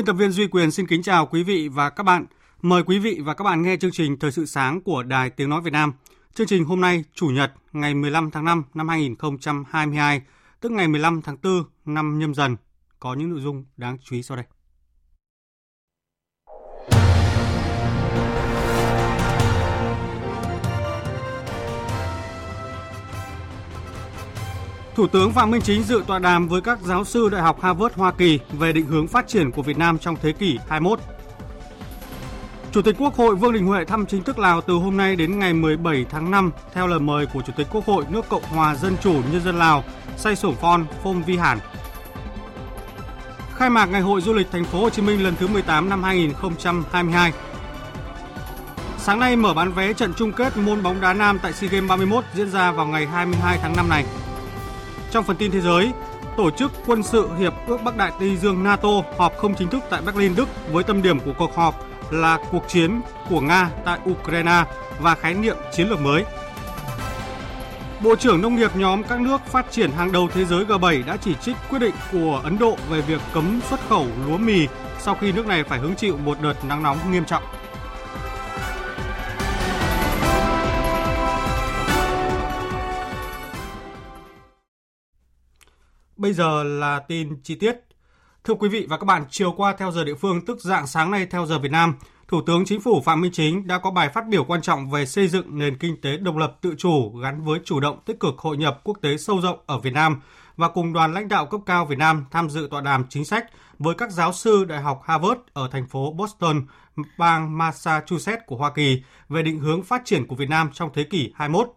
Biên tập viên Duy Quyền xin kính chào quý vị và các bạn. Mời quý vị và các bạn nghe chương trình Thời sự sáng của Đài Tiếng Nói Việt Nam. Chương trình hôm nay, Chủ nhật, ngày 15 tháng 5 năm 2022, tức ngày 15 tháng 4 năm nhâm dần, có những nội dung đáng chú ý sau đây. Thủ tướng Phạm Minh Chính dự tọa đàm với các giáo sư Đại học Harvard Hoa Kỳ về định hướng phát triển của Việt Nam trong thế kỷ 21. Chủ tịch Quốc hội Vương Đình Huệ thăm chính thức Lào từ hôm nay đến ngày 17 tháng 5 theo lời mời của Chủ tịch Quốc hội nước Cộng hòa Dân chủ Nhân dân Lào, Say Sổm Phon Phong Vi Hản. Khai mạc Ngày hội du lịch thành phố Hồ Chí Minh lần thứ 18 năm 2022. Sáng nay mở bán vé trận chung kết môn bóng đá nam tại SEA Games 31 diễn ra vào ngày 22 tháng 5 này. Trong phần tin thế giới, Tổ chức Quân sự Hiệp ước Bắc Đại Tây Dương NATO họp không chính thức tại Berlin, Đức với tâm điểm của cuộc họp là cuộc chiến của Nga tại Ukraine và khái niệm chiến lược mới. Bộ trưởng Nông nghiệp nhóm các nước phát triển hàng đầu thế giới G7 đã chỉ trích quyết định của Ấn Độ về việc cấm xuất khẩu lúa mì sau khi nước này phải hứng chịu một đợt nắng nóng nghiêm trọng. Bây giờ là tin chi tiết. Thưa quý vị và các bạn, chiều qua theo giờ địa phương tức dạng sáng nay theo giờ Việt Nam, Thủ tướng Chính phủ Phạm Minh Chính đã có bài phát biểu quan trọng về xây dựng nền kinh tế độc lập tự chủ gắn với chủ động tích cực hội nhập quốc tế sâu rộng ở Việt Nam và cùng đoàn lãnh đạo cấp cao Việt Nam tham dự tọa đàm chính sách với các giáo sư Đại học Harvard ở thành phố Boston, bang Massachusetts của Hoa Kỳ về định hướng phát triển của Việt Nam trong thế kỷ 21.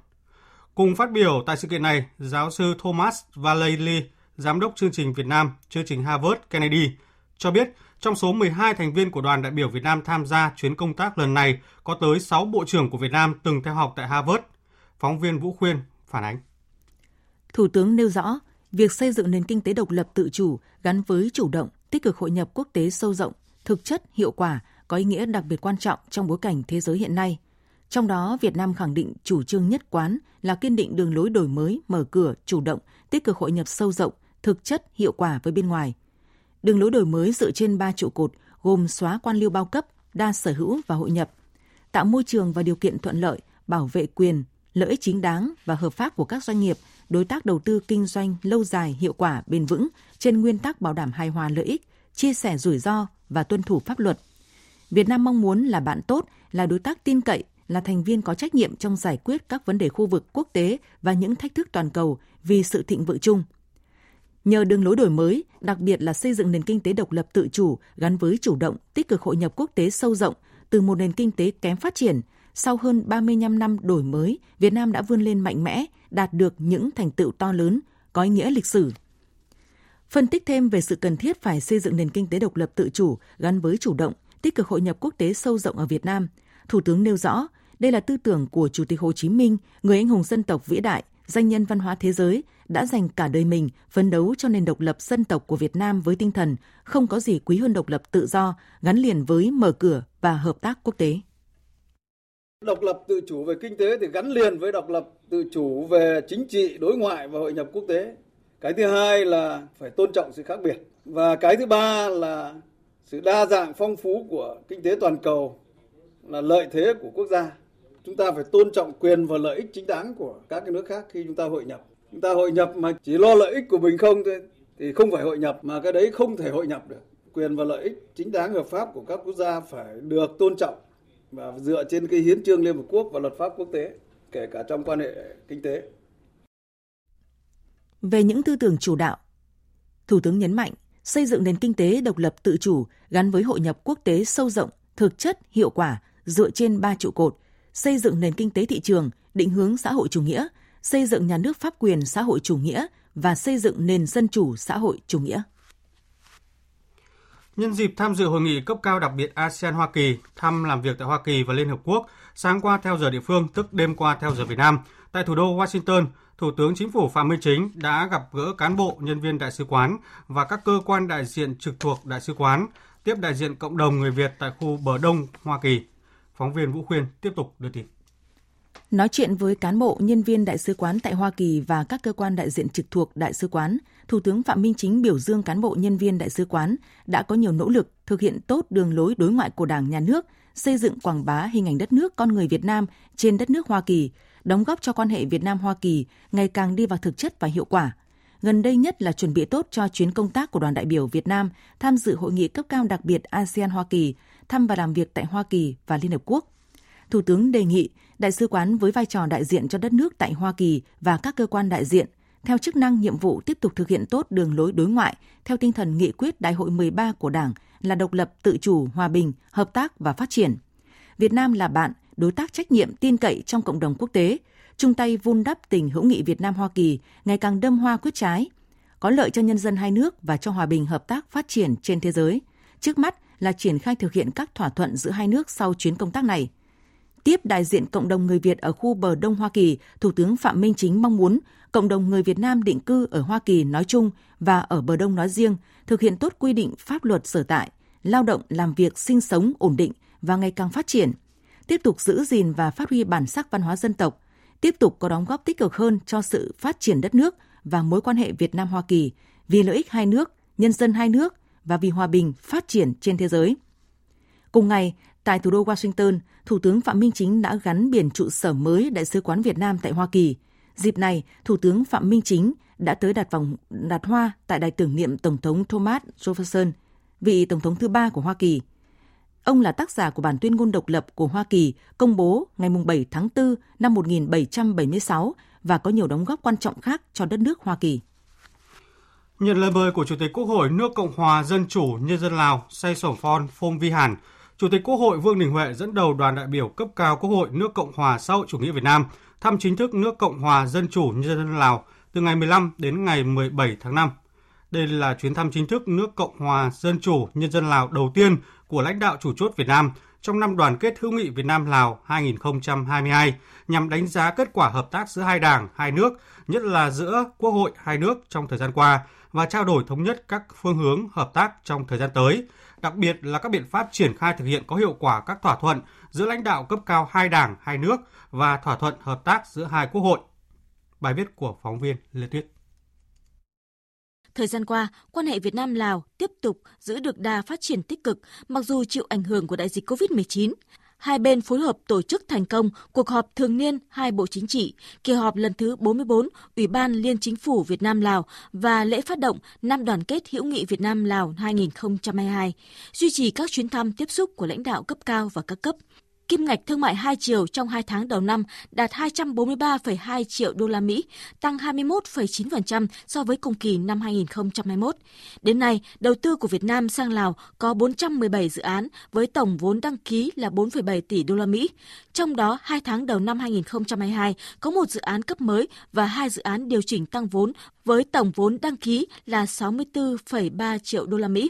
Cùng phát biểu tại sự kiện này, giáo sư Thomas Vallely, Giám đốc chương trình Việt Nam, chương trình Harvard Kennedy, cho biết trong số 12 thành viên của đoàn đại biểu Việt Nam tham gia chuyến công tác lần này, có tới 6 bộ trưởng của Việt Nam từng theo học tại Harvard. Phóng viên Vũ Khuyên phản ánh. Thủ tướng nêu rõ, việc xây dựng nền kinh tế độc lập tự chủ gắn với chủ động, tích cực hội nhập quốc tế sâu rộng, thực chất, hiệu quả có ý nghĩa đặc biệt quan trọng trong bối cảnh thế giới hiện nay. Trong đó, Việt Nam khẳng định chủ trương nhất quán là kiên định đường lối đổi mới, mở cửa, chủ động, tích cực hội nhập sâu rộng, thực chất, hiệu quả với bên ngoài. Đường lối đổi mới dựa trên ba trụ cột gồm xóa quan liêu bao cấp, đa sở hữu và hội nhập, tạo môi trường và điều kiện thuận lợi, bảo vệ quyền, lợi ích chính đáng và hợp pháp của các doanh nghiệp, đối tác đầu tư kinh doanh lâu dài, hiệu quả, bền vững trên nguyên tắc bảo đảm hài hòa lợi ích, chia sẻ rủi ro và tuân thủ pháp luật. Việt Nam mong muốn là bạn tốt, là đối tác tin cậy, là thành viên có trách nhiệm trong giải quyết các vấn đề khu vực quốc tế và những thách thức toàn cầu vì sự thịnh vượng chung. Nhờ đường lối đổi mới, đặc biệt là xây dựng nền kinh tế độc lập tự chủ gắn với chủ động, tích cực hội nhập quốc tế sâu rộng từ một nền kinh tế kém phát triển, sau hơn 35 năm đổi mới, Việt Nam đã vươn lên mạnh mẽ, đạt được những thành tựu to lớn, có ý nghĩa lịch sử. Phân tích thêm về sự cần thiết phải xây dựng nền kinh tế độc lập tự chủ gắn với chủ động, tích cực hội nhập quốc tế sâu rộng ở Việt Nam, Thủ tướng nêu rõ, đây là tư tưởng của Chủ tịch Hồ Chí Minh, người anh hùng dân tộc vĩ đại, danh nhân văn hóa thế giới, đã dành cả đời mình phấn đấu cho nền độc lập dân tộc của Việt Nam với tinh thần không có gì quý hơn độc lập tự do, gắn liền với mở cửa và hợp tác quốc tế. Độc lập tự chủ về kinh tế thì gắn liền với độc lập tự chủ về chính trị, đối ngoại và hội nhập quốc tế. Cái thứ hai là phải tôn trọng sự khác biệt. Và cái thứ ba là sự đa dạng phong phú của kinh tế toàn cầu là lợi thế của quốc gia. Chúng ta phải tôn trọng quyền và lợi ích chính đáng của các cái nước khác khi chúng ta hội nhập. Chúng ta hội nhập mà chỉ lo lợi ích của mình không thôi thì không phải hội nhập mà cái đấy không thể hội nhập được. Quyền và lợi ích chính đáng hợp pháp của các quốc gia phải được tôn trọng và dựa trên cái hiến trương Liên Hợp Quốc và luật pháp quốc tế, kể cả trong quan hệ kinh tế. Về những tư tưởng chủ đạo, Thủ tướng nhấn mạnh xây dựng nền kinh tế độc lập tự chủ gắn với hội nhập quốc tế sâu rộng, thực chất, hiệu quả dựa trên ba trụ cột: xây dựng nền kinh tế thị trường, định hướng xã hội chủ nghĩa, xây dựng nhà nước pháp quyền xã hội chủ nghĩa và xây dựng nền dân chủ xã hội chủ nghĩa. Nhân dịp tham dự hội nghị cấp cao đặc biệt ASEAN Hoa Kỳ, thăm làm việc tại Hoa Kỳ và Liên Hợp Quốc, sáng qua theo giờ địa phương, tức đêm qua theo giờ Việt Nam, tại thủ đô Washington, Thủ tướng Chính phủ Phạm Minh Chính đã gặp gỡ cán bộ, nhân viên đại sứ quán và các cơ quan đại diện trực thuộc đại sứ quán, tiếp đại diện cộng đồng người Việt tại khu bờ Đông, Hoa Kỳ. Phóng viên Vũ Khuyên tiếp tục đưa tin. Nói chuyện với cán bộ, nhân viên đại sứ quán tại Hoa Kỳ và các cơ quan đại diện trực thuộc đại sứ quán, Thủ tướng Phạm Minh Chính biểu dương cán bộ nhân viên đại sứ quán đã có nhiều nỗ lực thực hiện tốt đường lối đối ngoại của Đảng, Nhà nước, xây dựng quảng bá hình ảnh đất nước con người Việt Nam trên đất nước Hoa Kỳ, đóng góp cho quan hệ Việt Nam Hoa Kỳ ngày càng đi vào thực chất và hiệu quả. Gần đây nhất là chuẩn bị tốt cho chuyến công tác của đoàn đại biểu Việt Nam tham dự hội nghị cấp cao đặc biệt ASEAN Hoa Kỳ, thăm và làm việc tại Hoa Kỳ và Liên Hợp Quốc. Thủ tướng đề nghị đại sứ quán với vai trò đại diện cho đất nước tại Hoa Kỳ và các cơ quan đại diện theo chức năng nhiệm vụ tiếp tục thực hiện tốt đường lối đối ngoại theo tinh thần nghị quyết Đại hội 13 của Đảng là độc lập, tự chủ, hòa bình, hợp tác và phát triển. Việt Nam là bạn, đối tác trách nhiệm tin cậy trong cộng đồng quốc tế, chung tay vun đắp tình hữu nghị Việt Nam Hoa Kỳ ngày càng đâm hoa quyết trái, có lợi cho nhân dân hai nước và cho hòa bình hợp tác phát triển trên thế giới. Trước mắt là triển khai thực hiện các thỏa thuận giữa hai nước sau chuyến công tác này. Tiếp đại diện cộng đồng người Việt ở khu bờ Đông Hoa Kỳ, Thủ tướng Phạm Minh Chính mong muốn cộng đồng người Việt Nam định cư ở Hoa Kỳ nói chung và ở bờ Đông nói riêng thực hiện tốt quy định pháp luật sở tại, lao động, làm việc, sinh sống ổn định và ngày càng phát triển, tiếp tục giữ gìn và phát huy bản sắc văn hóa dân tộc, tiếp tục có đóng góp tích cực hơn cho sự phát triển đất nước và mối quan hệ Việt Nam Hoa Kỳ vì lợi ích hai nước, nhân dân hai nước và vì hòa bình phát triển trên thế giới. Cùng ngày, tại thủ đô Washington, Thủ tướng Phạm Minh Chính đã gắn biển trụ sở mới Đại sứ quán Việt Nam tại Hoa Kỳ. Dịp này, Thủ tướng Phạm Minh Chính đã tới đặt vòng đặt hoa tại đài tưởng niệm Tổng thống Thomas Jefferson, vị Tổng thống thứ ba của Hoa Kỳ – Ông là tác giả của bản tuyên ngôn độc lập của Hoa Kỳ công bố ngày 7 tháng 4 năm 1776 và có nhiều đóng góp quan trọng khác cho đất nước Hoa Kỳ. Nhận lời mời của Chủ tịch Quốc hội nước Cộng hòa Dân chủ Nhân dân Lào Say Sổm Phon Phong Vi Hàn, Chủ tịch Quốc hội Vương Đình Huệ dẫn đầu đoàn đại biểu cấp cao Quốc hội nước Cộng hòa xã hội chủ nghĩa Việt Nam thăm chính thức nước Cộng hòa Dân chủ Nhân dân Lào từ ngày 15 đến ngày 17 tháng 5. Đây là chuyến thăm chính thức nước Cộng hòa Dân chủ Nhân dân Lào đầu tiên của lãnh đạo chủ chốt Việt Nam trong năm đoàn kết hữu nghị Việt Nam Lào 2022 nhằm đánh giá kết quả hợp tác giữa hai đảng, hai nước, nhất là giữa Quốc hội hai nước trong thời gian qua và trao đổi thống nhất các phương hướng hợp tác trong thời gian tới, đặc biệt là các biện pháp triển khai thực hiện có hiệu quả các thỏa thuận giữa lãnh đạo cấp cao hai đảng, hai nước và thỏa thuận hợp tác giữa hai quốc hội. Bài viết của phóng viên Lê Tuyết. Thời gian qua, quan hệ Việt Nam Lào tiếp tục giữ được đà phát triển tích cực mặc dù chịu ảnh hưởng của đại dịch COVID-19. Hai bên phối hợp tổ chức thành công cuộc họp thường niên hai bộ chính trị, kỳ họp lần thứ 44 Ủy ban Liên Chính phủ Việt Nam Lào và lễ phát động năm đoàn kết hữu nghị Việt Nam Lào 2022, duy trì các chuyến thăm tiếp xúc của lãnh đạo cấp cao và các cấp, Kim ngạch thương mại hai chiều trong hai tháng đầu năm đạt 243,2 triệu đô la Mỹ, tăng 21,9% so với cùng kỳ năm 2021. Đến nay, đầu tư của Việt Nam sang Lào có 417 dự án với tổng vốn đăng ký là 4,7 tỷ đô la Mỹ. Trong đó, hai tháng đầu năm 2022 có một dự án cấp mới và hai dự án điều chỉnh tăng vốn với tổng vốn đăng ký là 64,3 triệu đô la Mỹ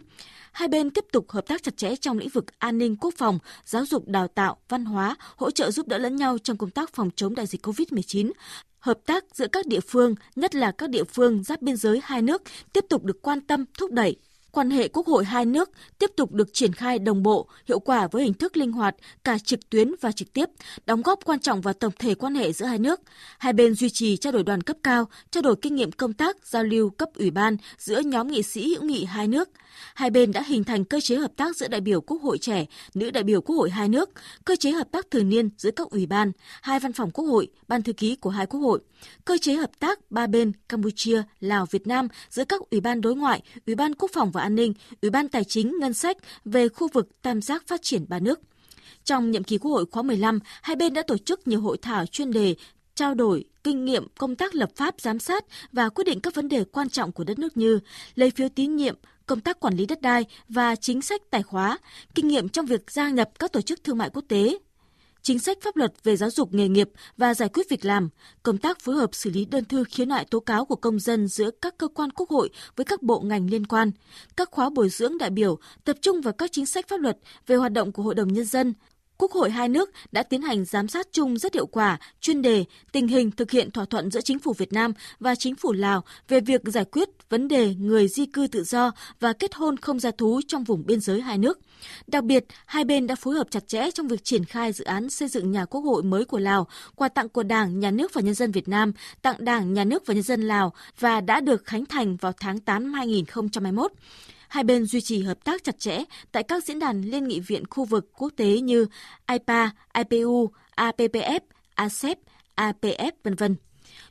hai bên tiếp tục hợp tác chặt chẽ trong lĩnh vực an ninh quốc phòng, giáo dục đào tạo, văn hóa, hỗ trợ giúp đỡ lẫn nhau trong công tác phòng chống đại dịch COVID-19. Hợp tác giữa các địa phương, nhất là các địa phương giáp biên giới hai nước, tiếp tục được quan tâm, thúc đẩy, quan hệ quốc hội hai nước tiếp tục được triển khai đồng bộ, hiệu quả với hình thức linh hoạt cả trực tuyến và trực tiếp, đóng góp quan trọng vào tổng thể quan hệ giữa hai nước. Hai bên duy trì trao đổi đoàn cấp cao, trao đổi kinh nghiệm công tác, giao lưu cấp ủy ban giữa nhóm nghị sĩ hữu nghị hai nước. Hai bên đã hình thành cơ chế hợp tác giữa đại biểu Quốc hội trẻ, nữ đại biểu Quốc hội hai nước, cơ chế hợp tác thường niên giữa các ủy ban, hai văn phòng Quốc hội, ban thư ký của hai quốc hội, cơ chế hợp tác ba bên Campuchia, Lào, Việt Nam giữa các ủy ban đối ngoại, ủy ban quốc phòng và an ninh, ủy ban tài chính, ngân sách về khu vực tam giác phát triển ba nước. Trong nhiệm kỳ Quốc hội khóa 15, hai bên đã tổ chức nhiều hội thảo chuyên đề trao đổi kinh nghiệm công tác lập pháp giám sát và quyết định các vấn đề quan trọng của đất nước như lấy phiếu tín nhiệm, công tác quản lý đất đai và chính sách tài khóa, kinh nghiệm trong việc gia nhập các tổ chức thương mại quốc tế, chính sách pháp luật về giáo dục nghề nghiệp và giải quyết việc làm, công tác phối hợp xử lý đơn thư khiếu nại tố cáo của công dân giữa các cơ quan quốc hội với các bộ ngành liên quan, các khóa bồi dưỡng đại biểu tập trung vào các chính sách pháp luật về hoạt động của Hội đồng Nhân dân, Quốc hội hai nước đã tiến hành giám sát chung rất hiệu quả, chuyên đề, tình hình thực hiện thỏa thuận giữa chính phủ Việt Nam và chính phủ Lào về việc giải quyết vấn đề người di cư tự do và kết hôn không gia thú trong vùng biên giới hai nước. Đặc biệt, hai bên đã phối hợp chặt chẽ trong việc triển khai dự án xây dựng nhà quốc hội mới của Lào, quà tặng của Đảng, Nhà nước và Nhân dân Việt Nam, tặng Đảng, Nhà nước và Nhân dân Lào và đã được khánh thành vào tháng 8 năm 2021. Hai bên duy trì hợp tác chặt chẽ tại các diễn đàn liên nghị viện khu vực quốc tế như IPA, IPU, APPF, ASEP, APF, v.v.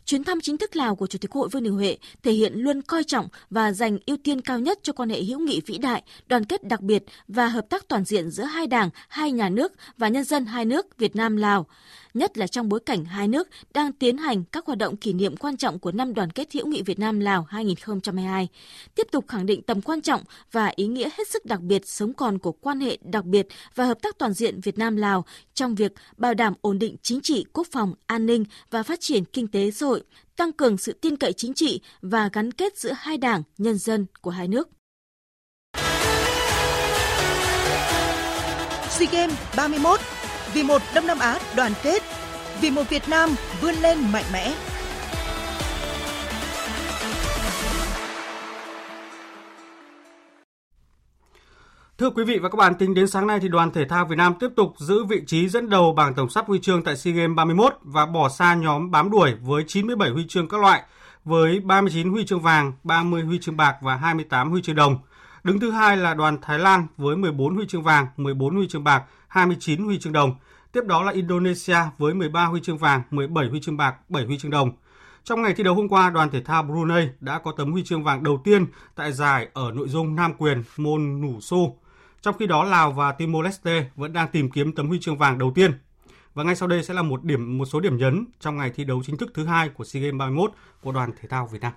Chuyến thăm chính thức Lào của Chủ tịch Hội Vương Đình Huệ thể hiện luôn coi trọng và dành ưu tiên cao nhất cho quan hệ hữu nghị vĩ đại, đoàn kết đặc biệt và hợp tác toàn diện giữa hai đảng, hai nhà nước và nhân dân hai nước Việt Nam Lào nhất là trong bối cảnh hai nước đang tiến hành các hoạt động kỷ niệm quan trọng của năm đoàn kết hữu nghị Việt Nam Lào 2022, tiếp tục khẳng định tầm quan trọng và ý nghĩa hết sức đặc biệt sống còn của quan hệ đặc biệt và hợp tác toàn diện Việt Nam Lào trong việc bảo đảm ổn định chính trị, quốc phòng, an ninh và phát triển kinh tế xã hội, tăng cường sự tin cậy chính trị và gắn kết giữa hai đảng, nhân dân của hai nước. SEA Games 31 vì một Đông Nam Á đoàn kết, vì một Việt Nam vươn lên mạnh mẽ. Thưa quý vị và các bạn, tính đến sáng nay thì đoàn thể thao Việt Nam tiếp tục giữ vị trí dẫn đầu bảng tổng sắp huy chương tại SEA Games 31 và bỏ xa nhóm bám đuổi với 97 huy chương các loại với 39 huy chương vàng, 30 huy chương bạc và 28 huy chương đồng. Đứng thứ hai là đoàn Thái Lan với 14 huy chương vàng, 14 huy chương bạc, 29 huy chương đồng. Tiếp đó là Indonesia với 13 huy chương vàng, 17 huy chương bạc, 7 huy chương đồng. Trong ngày thi đấu hôm qua, đoàn thể thao Brunei đã có tấm huy chương vàng đầu tiên tại giải ở nội dung nam quyền môn nủ xô. Trong khi đó, Lào và Timor-Leste vẫn đang tìm kiếm tấm huy chương vàng đầu tiên. Và ngay sau đây sẽ là một điểm một số điểm nhấn trong ngày thi đấu chính thức thứ hai của SEA Games 31 của đoàn thể thao Việt Nam.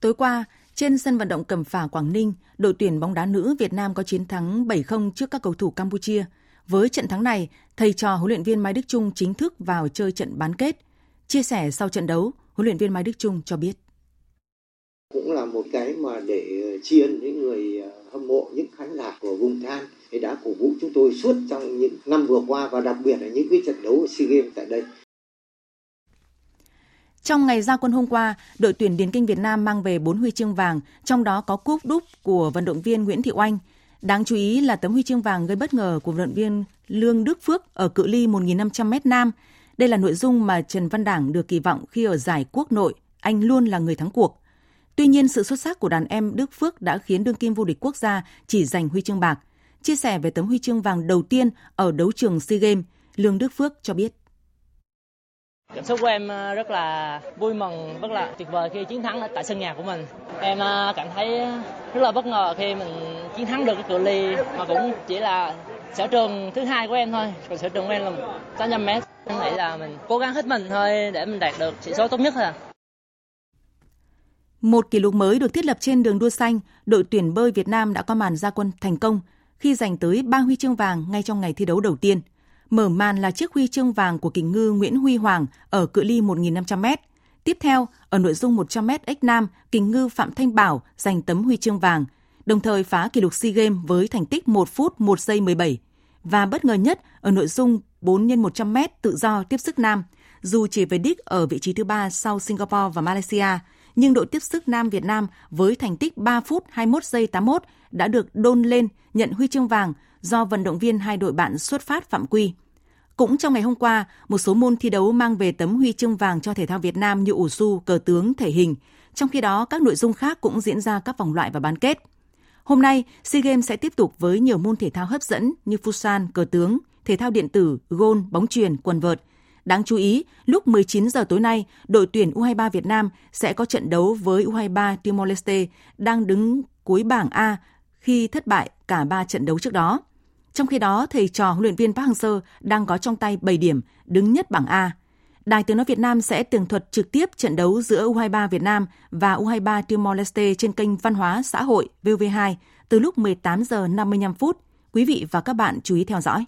Tối qua, trên sân vận động Cẩm Phả Quảng Ninh, đội tuyển bóng đá nữ Việt Nam có chiến thắng 7-0 trước các cầu thủ Campuchia. Với trận thắng này, thầy trò huấn luyện viên Mai Đức Trung chính thức vào chơi trận bán kết. Chia sẻ sau trận đấu, huấn luyện viên Mai Đức Trung cho biết. Cũng là một cái mà để ờ, tri ân những người ờ, hâm mộ, những khán giả của vùng Than thì đã cổ vũ chúng tôi suốt trong những năm vừa qua và đặc biệt là những cái trận đấu SEA Games tại đây. Trong ngày ra quân hôm qua, đội tuyển Điền Kinh Việt Nam mang về 4 huy chương vàng, trong đó có cúp đúc của vận động viên Nguyễn Thị Oanh. Đáng chú ý là tấm huy chương vàng gây bất ngờ của vận động viên Lương Đức Phước ở cự ly 1.500m nam. Đây là nội dung mà Trần Văn Đảng được kỳ vọng khi ở giải quốc nội, anh luôn là người thắng cuộc. Tuy nhiên, sự xuất sắc của đàn em Đức Phước đã khiến đương kim vô địch quốc gia chỉ giành huy chương bạc. Chia sẻ về tấm huy chương vàng đầu tiên ở đấu trường SEA Games, Lương Đức Phước cho biết. Cảm xúc của em ờ, rất là vui mừng, rất là tuyệt vời khi chiến thắng tại sân nhà của mình. Em ờ, cảm thấy ờ, rất là bất ngờ khi mình chiến thắng được cái cự ly mà cũng chỉ là sở trường thứ hai của em thôi. Còn sở trường của em là 800 mét. Em nghĩ là mình cố gắng hết mình thôi để mình đạt được chỉ số tốt nhất thôi. À. Một kỷ lục mới được thiết lập trên đường đua xanh, đội tuyển bơi Việt Nam đã có màn ra quân thành công khi giành tới 3 huy chương vàng ngay trong ngày thi đấu đầu tiên – Mở màn là chiếc huy chương vàng của kình ngư Nguyễn Huy Hoàng ở cự ly 1.500m. Tiếp theo, ở nội dung 100m ếch nam, kình ngư Phạm Thanh Bảo giành tấm huy chương vàng, đồng thời phá kỷ lục SEA Games với thành tích 1 phút 1 giây 17. Và bất ngờ nhất ở nội dung 4 x 100m tự do tiếp sức nam, dù chỉ về đích ở vị trí thứ ba sau Singapore và Malaysia, nhưng đội tiếp sức nam Việt Nam với thành tích 3 phút 21 giây 81 đã được đôn lên nhận huy chương vàng do vận động viên hai đội bạn xuất phát phạm quy. Cũng trong ngày hôm qua, một số môn thi đấu mang về tấm huy chương vàng cho thể thao Việt Nam như ủ su, cờ tướng, thể hình. Trong khi đó, các nội dung khác cũng diễn ra các vòng loại và bán kết. Hôm nay, SEA Games sẽ tiếp tục với nhiều môn thể thao hấp dẫn như futsal, cờ tướng, thể thao điện tử, gôn, bóng chuyền, quần vợt. Đáng chú ý, lúc 19 giờ tối nay, đội tuyển U23 Việt Nam sẽ có trận đấu với U23 Timor-Leste đang đứng cuối bảng A khi thất bại cả 3 trận đấu trước đó. Trong khi đó, thầy trò huấn luyện viên Park Hang-seo đang có trong tay 7 điểm, đứng nhất bảng A. Đài Tiếng Nói Việt Nam sẽ tường thuật trực tiếp trận đấu giữa U23 Việt Nam và U23 Timor-Leste trên kênh Văn hóa Xã hội VV2 từ lúc 18 giờ 55 phút. Quý vị và các bạn chú ý theo dõi.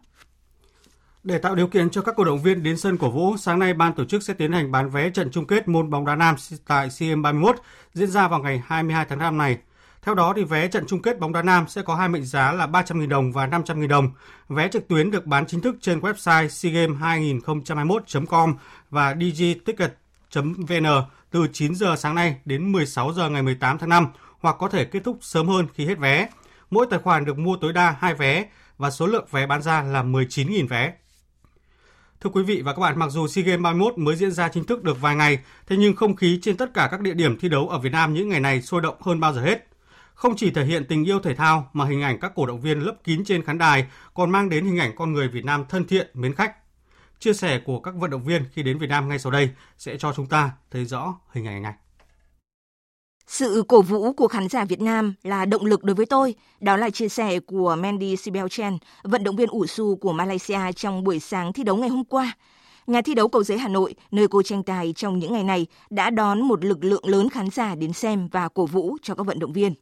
Để tạo điều kiện cho các cổ động viên đến sân cổ vũ, sáng nay ban tổ chức sẽ tiến hành bán vé trận chung kết môn bóng đá nam tại SEA Games 31 diễn ra vào ngày 22 tháng 5 này. Theo đó thì vé trận chung kết bóng đá nam sẽ có hai mệnh giá là 300.000 đồng và 500.000 đồng. Vé trực tuyến được bán chính thức trên website seagame2021.com và digiticket.vn từ 9 giờ sáng nay đến 16 giờ ngày 18 tháng 5 hoặc có thể kết thúc sớm hơn khi hết vé. Mỗi tài khoản được mua tối đa 2 vé và số lượng vé bán ra là 19.000 vé. Thưa quý vị và các bạn, mặc dù SEA Games 31 mới diễn ra chính thức được vài ngày, thế nhưng không khí trên tất cả các địa điểm thi đấu ở Việt Nam những ngày này sôi động hơn bao giờ hết. Không chỉ thể hiện tình yêu thể thao mà hình ảnh các cổ động viên lấp kín trên khán đài còn mang đến hình ảnh con người Việt Nam thân thiện, mến khách. Chia sẻ của các vận động viên khi đến Việt Nam ngay sau đây sẽ cho chúng ta thấy rõ hình ảnh này. Sự cổ vũ của khán giả Việt Nam là động lực đối với tôi. Đó là chia sẻ của Mandy Sibelchen, vận động viên ủ su của Malaysia trong buổi sáng thi đấu ngày hôm qua. Nhà thi đấu cầu giấy Hà Nội, nơi cô tranh tài trong những ngày này, đã đón một lực lượng lớn khán giả đến xem và cổ vũ cho các vận động viên.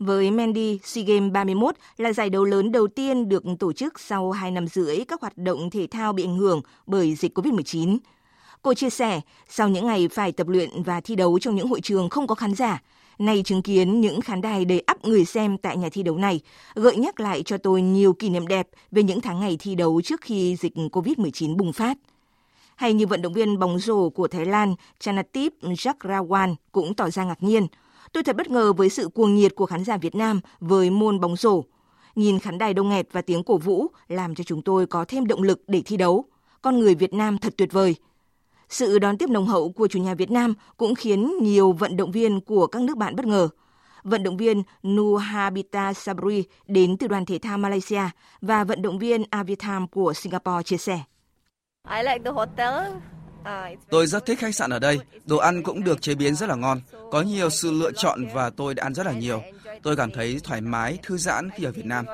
Với Mandy, SEA Games 31 là giải đấu lớn đầu tiên được tổ chức sau 2 năm rưỡi các hoạt động thể thao bị ảnh hưởng bởi dịch COVID-19. Cô chia sẻ, sau những ngày phải tập luyện và thi đấu trong những hội trường không có khán giả, nay chứng kiến những khán đài đầy ắp người xem tại nhà thi đấu này, gợi nhắc lại cho tôi nhiều kỷ niệm đẹp về những tháng ngày thi đấu trước khi dịch COVID-19 bùng phát. Hay như vận động viên bóng rổ của Thái Lan Chanatip Jakrawan cũng tỏ ra ngạc nhiên – Tôi thật bất ngờ với sự cuồng nhiệt của khán giả Việt Nam với môn bóng rổ. Nhìn khán đài đông nghẹt và tiếng cổ vũ làm cho chúng tôi có thêm động lực để thi đấu. Con người Việt Nam thật tuyệt vời. Sự đón tiếp nồng hậu của chủ nhà Việt Nam cũng khiến nhiều vận động viên của các nước bạn bất ngờ. Vận động viên Nuhabita Sabri đến từ đoàn thể thao Malaysia và vận động viên Avitam của Singapore chia sẻ. I like the hotel Tôi rất thích khách sạn ở đây, đồ ăn cũng được chế biến rất là ngon, có nhiều sự lựa chọn và tôi đã ăn rất là nhiều. Tôi cảm thấy thoải mái, thư giãn khi ở Việt Nam.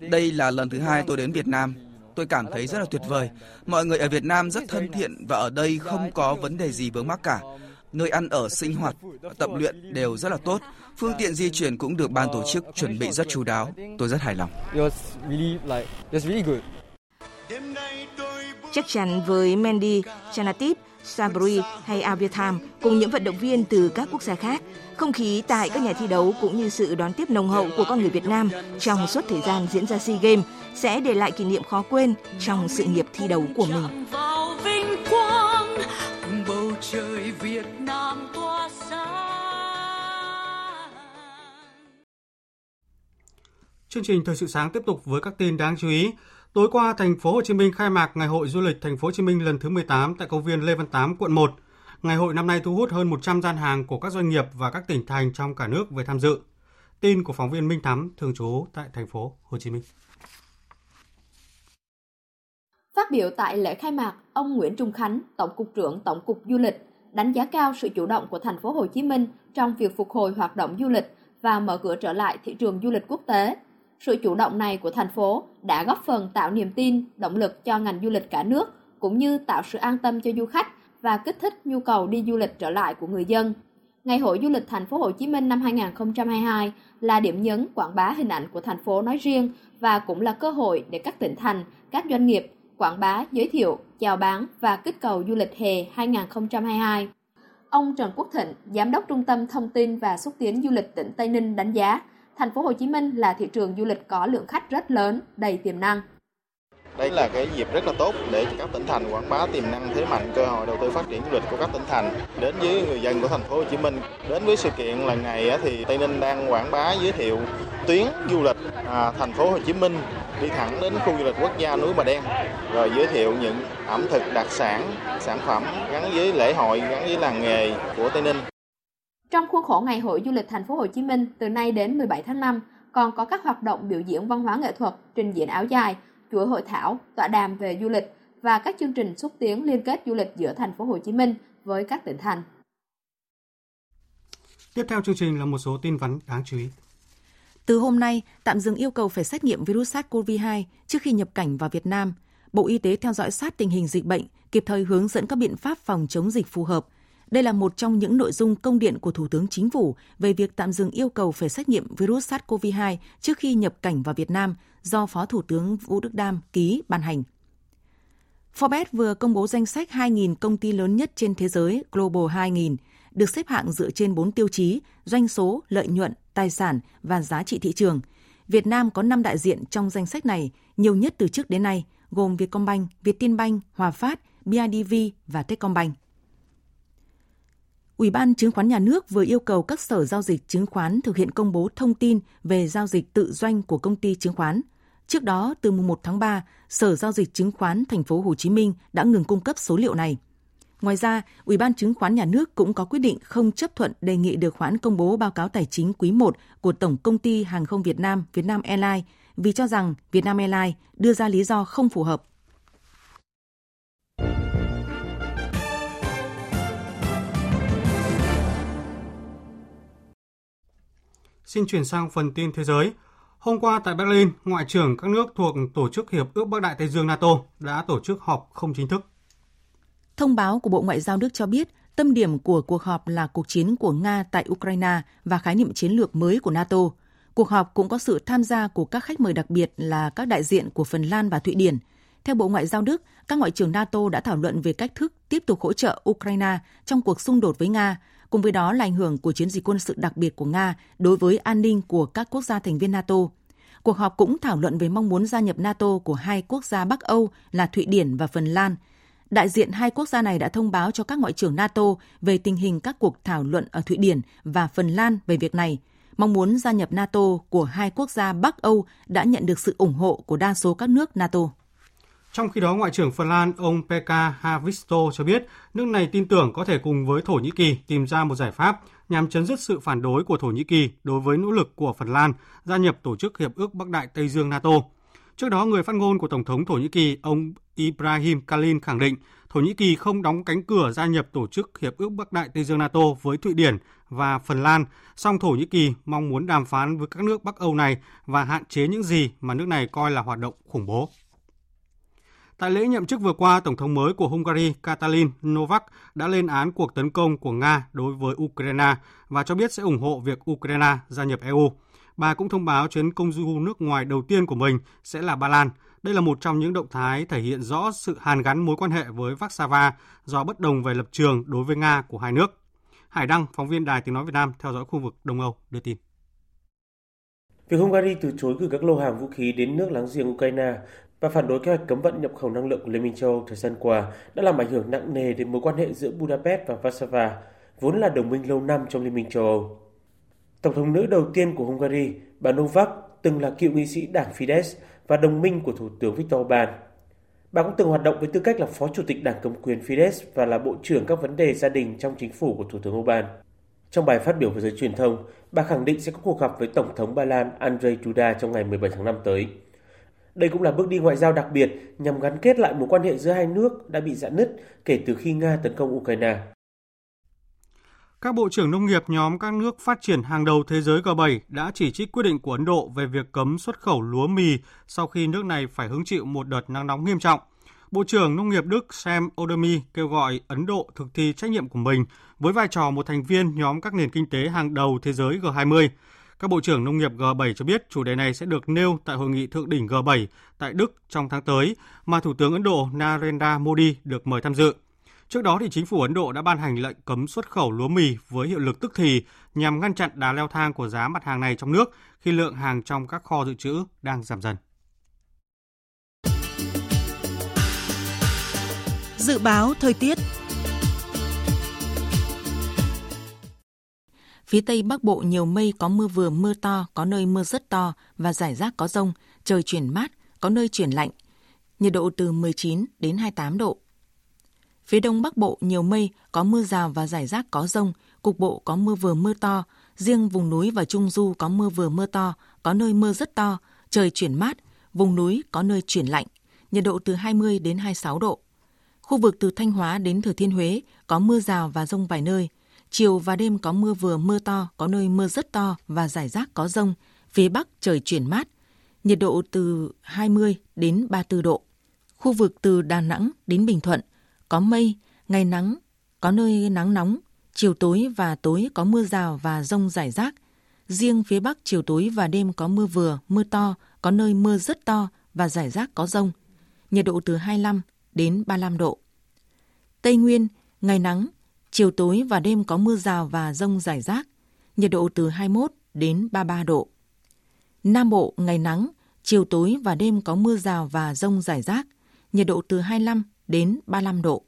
Đây là lần thứ hai tôi đến Việt Nam. Tôi cảm thấy rất là tuyệt vời. Mọi người ở Việt Nam rất thân thiện và ở đây không có vấn đề gì vướng mắc cả nơi ăn ở sinh hoạt, tập luyện đều rất là tốt. Phương tiện di chuyển cũng được ban tổ chức chuẩn bị rất chú đáo. Tôi rất hài lòng. Chắc chắn với Mandy, Chanatip, Sabri hay Aviatam cùng những vận động viên từ các quốc gia khác, không khí tại các nhà thi đấu cũng như sự đón tiếp nồng hậu của con người Việt Nam trong suốt thời gian diễn ra SEA Games sẽ để lại kỷ niệm khó quên trong sự nghiệp thi đấu của mình. Chương trình thời sự sáng tiếp tục với các tin đáng chú ý. Tối qua, thành phố Hồ Chí Minh khai mạc Ngày hội du lịch thành phố Hồ Chí Minh lần thứ 18 tại công viên Lê Văn Tám, quận 1. Ngày hội năm nay thu hút hơn 100 gian hàng của các doanh nghiệp và các tỉnh thành trong cả nước về tham dự. Tin của phóng viên Minh Thắm thường trú tại thành phố Hồ Chí Minh. Phát biểu tại lễ khai mạc, ông Nguyễn Trung Khánh, Tổng cục trưởng Tổng cục Du lịch, đánh giá cao sự chủ động của thành phố Hồ Chí Minh trong việc phục hồi hoạt động du lịch và mở cửa trở lại thị trường du lịch quốc tế sự chủ động này của thành phố đã góp phần tạo niềm tin, động lực cho ngành du lịch cả nước, cũng như tạo sự an tâm cho du khách và kích thích nhu cầu đi du lịch trở lại của người dân. Ngày hội du lịch thành phố Hồ Chí Minh năm 2022 là điểm nhấn quảng bá hình ảnh của thành phố nói riêng và cũng là cơ hội để các tỉnh thành, các doanh nghiệp quảng bá, giới thiệu, chào bán và kích cầu du lịch hè 2022. Ông Trần Quốc Thịnh, Giám đốc Trung tâm Thông tin và Xúc tiến Du lịch tỉnh Tây Ninh đánh giá, thành phố Hồ Chí Minh là thị trường du lịch có lượng khách rất lớn, đầy tiềm năng. Đây là cái dịp rất là tốt để các tỉnh thành quảng bá tiềm năng thế mạnh cơ hội đầu tư phát triển du lịch của các tỉnh thành đến với người dân của thành phố Hồ Chí Minh. Đến với sự kiện lần này thì Tây Ninh đang quảng bá giới thiệu tuyến du lịch à, thành phố Hồ Chí Minh đi thẳng đến khu du lịch quốc gia núi Bà Đen rồi giới thiệu những ẩm thực đặc sản, sản phẩm gắn với lễ hội, gắn với làng nghề của Tây Ninh. Trong khuôn khổ Ngày hội du lịch thành phố Hồ Chí Minh từ nay đến 17 tháng 5, còn có các hoạt động biểu diễn văn hóa nghệ thuật, trình diễn áo dài, chuỗi hội thảo, tọa đàm về du lịch và các chương trình xúc tiến liên kết du lịch giữa thành phố Hồ Chí Minh với các tỉnh thành. Tiếp theo chương trình là một số tin vắn đáng chú ý. Từ hôm nay, tạm dừng yêu cầu phải xét nghiệm virus SARS-CoV-2 trước khi nhập cảnh vào Việt Nam. Bộ Y tế theo dõi sát tình hình dịch bệnh, kịp thời hướng dẫn các biện pháp phòng chống dịch phù hợp. Đây là một trong những nội dung công điện của Thủ tướng Chính phủ về việc tạm dừng yêu cầu phải xét nghiệm virus SARS-CoV-2 trước khi nhập cảnh vào Việt Nam do Phó Thủ tướng Vũ Đức Đam ký ban hành. Forbes vừa công bố danh sách 2.000 công ty lớn nhất trên thế giới Global 2000, được xếp hạng dựa trên 4 tiêu chí doanh số, lợi nhuận, tài sản và giá trị thị trường. Việt Nam có 5 đại diện trong danh sách này, nhiều nhất từ trước đến nay, gồm Vietcombank, Vietinbank, Hòa Phát, BIDV và Techcombank. Ủy ban Chứng khoán Nhà nước vừa yêu cầu các sở giao dịch chứng khoán thực hiện công bố thông tin về giao dịch tự doanh của công ty chứng khoán. Trước đó, từ mùng 1 tháng 3, Sở giao dịch chứng khoán thành phố Hồ Chí Minh đã ngừng cung cấp số liệu này. Ngoài ra, Ủy ban Chứng khoán Nhà nước cũng có quyết định không chấp thuận đề nghị được hoãn công bố báo cáo tài chính quý 1 của Tổng Công ty Hàng không Việt Nam Vietnam Airlines vì cho rằng Vietnam Airlines đưa ra lý do không phù hợp. Xin chuyển sang phần tin thế giới. Hôm qua tại Berlin, Ngoại trưởng các nước thuộc Tổ chức Hiệp ước Bắc Đại Tây Dương NATO đã tổ chức họp không chính thức. Thông báo của Bộ Ngoại giao Đức cho biết, tâm điểm của cuộc họp là cuộc chiến của Nga tại Ukraine và khái niệm chiến lược mới của NATO. Cuộc họp cũng có sự tham gia của các khách mời đặc biệt là các đại diện của Phần Lan và Thụy Điển. Theo Bộ Ngoại giao Đức, các ngoại trưởng NATO đã thảo luận về cách thức tiếp tục hỗ trợ Ukraine trong cuộc xung đột với Nga, cùng với đó là ảnh hưởng của chiến dịch quân sự đặc biệt của Nga đối với an ninh của các quốc gia thành viên NATO. Cuộc họp cũng thảo luận về mong muốn gia nhập NATO của hai quốc gia Bắc Âu là Thụy Điển và Phần Lan. Đại diện hai quốc gia này đã thông báo cho các ngoại trưởng NATO về tình hình các cuộc thảo luận ở Thụy Điển và Phần Lan về việc này. Mong muốn gia nhập NATO của hai quốc gia Bắc Âu đã nhận được sự ủng hộ của đa số các nước NATO. Trong khi đó, Ngoại trưởng Phần Lan ông Pekka Haavisto cho biết nước này tin tưởng có thể cùng với Thổ Nhĩ Kỳ tìm ra một giải pháp nhằm chấm dứt sự phản đối của Thổ Nhĩ Kỳ đối với nỗ lực của Phần Lan gia nhập Tổ chức Hiệp ước Bắc Đại Tây Dương NATO. Trước đó, người phát ngôn của Tổng thống Thổ Nhĩ Kỳ ông Ibrahim Kalin khẳng định Thổ Nhĩ Kỳ không đóng cánh cửa gia nhập Tổ chức Hiệp ước Bắc Đại Tây Dương NATO với Thụy Điển và Phần Lan, song Thổ Nhĩ Kỳ mong muốn đàm phán với các nước Bắc Âu này và hạn chế những gì mà nước này coi là hoạt động khủng bố. Tại lễ nhậm chức vừa qua, Tổng thống mới của Hungary Katalin Novak đã lên án cuộc tấn công của Nga đối với Ukraine và cho biết sẽ ủng hộ việc Ukraine gia nhập EU. Bà cũng thông báo chuyến công du nước ngoài đầu tiên của mình sẽ là Ba Lan. Đây là một trong những động thái thể hiện rõ sự hàn gắn mối quan hệ với Warsaw do bất đồng về lập trường đối với Nga của hai nước. Hải Đăng, phóng viên Đài Tiếng Nói Việt Nam theo dõi khu vực Đông Âu, đưa tin. Việc Hungary từ chối gửi các lô hàng vũ khí đến nước láng giềng Ukraine và phản đối kế hoạch cấm vận nhập khẩu năng lượng của Liên minh châu Âu thời gian qua đã làm ảnh hưởng nặng nề đến mối quan hệ giữa Budapest và Warsaw, vốn là đồng minh lâu năm trong Liên minh châu Âu. Tổng thống nữ đầu tiên của Hungary, bà Novak, từng là cựu nghị sĩ đảng Fidesz và đồng minh của Thủ tướng Viktor Orbán. Bà cũng từng hoạt động với tư cách là Phó Chủ tịch Đảng Cầm quyền Fidesz và là Bộ trưởng các vấn đề gia đình trong chính phủ của Thủ tướng Orbán. Trong bài phát biểu với giới truyền thông, bà khẳng định sẽ có cuộc gặp với Tổng thống Ba Lan Andrzej Duda trong ngày 17 tháng 5 tới. Đây cũng là bước đi ngoại giao đặc biệt nhằm gắn kết lại mối quan hệ giữa hai nước đã bị giãn nứt kể từ khi Nga tấn công Ukraine. Các bộ trưởng nông nghiệp nhóm các nước phát triển hàng đầu thế giới G7 đã chỉ trích quyết định của Ấn Độ về việc cấm xuất khẩu lúa mì sau khi nước này phải hứng chịu một đợt nắng nóng nghiêm trọng. Bộ trưởng Nông nghiệp Đức Sam Odomi kêu gọi Ấn Độ thực thi trách nhiệm của mình với vai trò một thành viên nhóm các nền kinh tế hàng đầu thế giới G20. Các bộ trưởng nông nghiệp G7 cho biết chủ đề này sẽ được nêu tại hội nghị thượng đỉnh G7 tại Đức trong tháng tới, mà Thủ tướng Ấn Độ Narendra Modi được mời tham dự. Trước đó thì chính phủ Ấn Độ đã ban hành lệnh cấm xuất khẩu lúa mì với hiệu lực tức thì nhằm ngăn chặn đà leo thang của giá mặt hàng này trong nước khi lượng hàng trong các kho dự trữ đang giảm dần. Dự báo thời tiết Phía Tây Bắc Bộ nhiều mây có mưa vừa mưa to, có nơi mưa rất to và rải rác có rông, trời chuyển mát, có nơi chuyển lạnh. Nhiệt độ từ 19 đến 28 độ. Phía Đông Bắc Bộ nhiều mây, có mưa rào và rải rác có rông, cục bộ có mưa vừa mưa to, riêng vùng núi và Trung Du có mưa vừa mưa to, có nơi mưa rất to, trời chuyển mát, vùng núi có nơi chuyển lạnh, nhiệt độ từ 20 đến 26 độ. Khu vực từ Thanh Hóa đến Thừa Thiên Huế có mưa rào và rông vài nơi, chiều và đêm có mưa vừa mưa to, có nơi mưa rất to và rải rác có rông, phía Bắc trời chuyển mát, nhiệt độ từ 20 đến 34 độ. Khu vực từ Đà Nẵng đến Bình Thuận có mây, ngày nắng, có nơi nắng nóng, chiều tối và tối có mưa rào và rông rải rác. Riêng phía Bắc chiều tối và đêm có mưa vừa, mưa to, có nơi mưa rất to và rải rác có rông. Nhiệt độ từ 25 đến 35 độ. Tây Nguyên, ngày nắng, chiều tối và đêm có mưa rào và rông rải rác. Nhiệt độ từ 21 đến 33 độ. Nam Bộ, ngày nắng, chiều tối và đêm có mưa rào và rông rải rác. Nhiệt độ từ 25 đến 35 độ.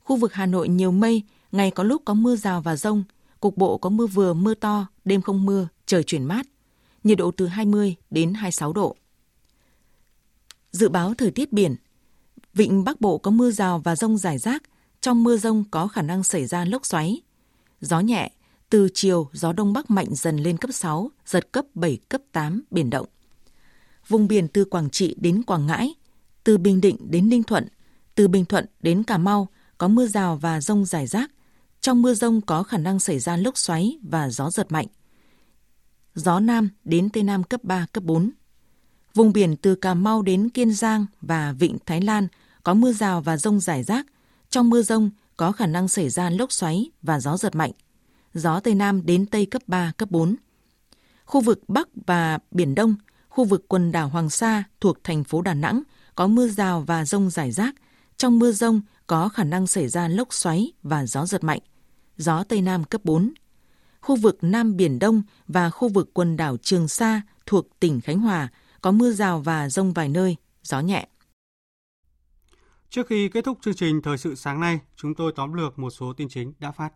Khu vực Hà Nội nhiều mây, ngày có lúc có mưa rào và rông, cục bộ có mưa vừa mưa to, đêm không mưa, trời chuyển mát. Nhiệt độ từ 20 đến 26 độ. Dự báo thời tiết biển Vịnh Bắc Bộ có mưa rào và rông rải rác, trong mưa rông có khả năng xảy ra lốc xoáy. Gió nhẹ, từ chiều gió đông bắc mạnh dần lên cấp 6, giật cấp 7, cấp 8, biển động. Vùng biển từ Quảng Trị đến Quảng Ngãi, từ Bình Định đến Ninh Thuận, từ Bình Thuận đến Cà Mau có mưa rào và rông rải rác. Trong mưa rông có khả năng xảy ra lốc xoáy và gió giật mạnh. Gió Nam đến Tây Nam cấp 3, cấp 4. Vùng biển từ Cà Mau đến Kiên Giang và Vịnh Thái Lan có mưa rào và rông rải rác. Trong mưa rông có khả năng xảy ra lốc xoáy và gió giật mạnh. Gió Tây Nam đến Tây cấp 3, cấp 4. Khu vực Bắc và Biển Đông, khu vực quần đảo Hoàng Sa thuộc thành phố Đà Nẵng có mưa rào và rông rải rác. Trong mưa rông có khả năng xảy ra lốc xoáy và gió giật mạnh. Gió Tây Nam cấp 4. Khu vực Nam Biển Đông và khu vực quần đảo Trường Sa thuộc tỉnh Khánh Hòa có mưa rào và rông vài nơi, gió nhẹ. Trước khi kết thúc chương trình Thời sự sáng nay, chúng tôi tóm lược một số tin chính đã phát.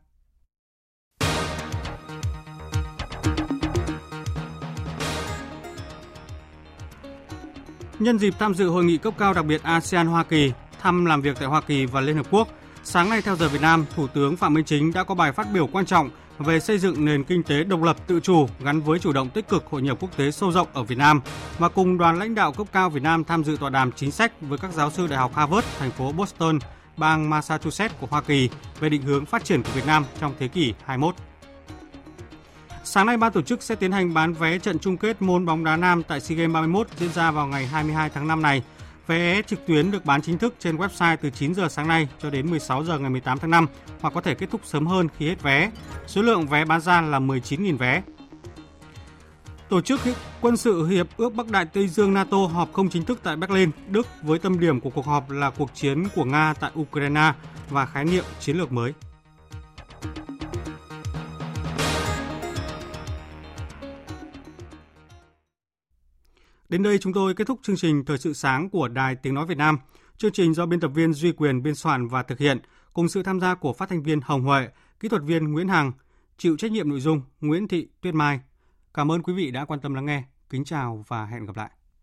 Nhân dịp tham dự hội nghị cấp cao đặc biệt ASEAN Hoa Kỳ, thăm làm việc tại Hoa Kỳ và Liên Hợp Quốc, sáng nay theo giờ Việt Nam, Thủ tướng Phạm Minh Chính đã có bài phát biểu quan trọng về xây dựng nền kinh tế độc lập tự chủ gắn với chủ động tích cực hội nhập quốc tế sâu rộng ở Việt Nam và cùng đoàn lãnh đạo cấp cao Việt Nam tham dự tọa đàm chính sách với các giáo sư Đại học Harvard, thành phố Boston, bang Massachusetts của Hoa Kỳ về định hướng phát triển của Việt Nam trong thế kỷ 21. Sáng nay, ban tổ chức sẽ tiến hành bán vé trận chung kết môn bóng đá nam tại SEA Games 31 diễn ra vào ngày 22 tháng 5 này. Vé trực tuyến được bán chính thức trên website từ 9 giờ sáng nay cho đến 16 giờ ngày 18 tháng 5 hoặc có thể kết thúc sớm hơn khi hết vé. Số lượng vé bán ra là 19.000 vé. Tổ chức quân sự Hiệp ước Bắc Đại Tây Dương NATO họp không chính thức tại Berlin, Đức với tâm điểm của cuộc họp là cuộc chiến của Nga tại Ukraine và khái niệm chiến lược mới. Đến đây chúng tôi kết thúc chương trình Thời sự sáng của Đài Tiếng Nói Việt Nam. Chương trình do biên tập viên Duy Quyền biên soạn và thực hiện, cùng sự tham gia của phát thanh viên Hồng Huệ, kỹ thuật viên Nguyễn Hằng, chịu trách nhiệm nội dung Nguyễn Thị Tuyết Mai. Cảm ơn quý vị đã quan tâm lắng nghe. Kính chào và hẹn gặp lại.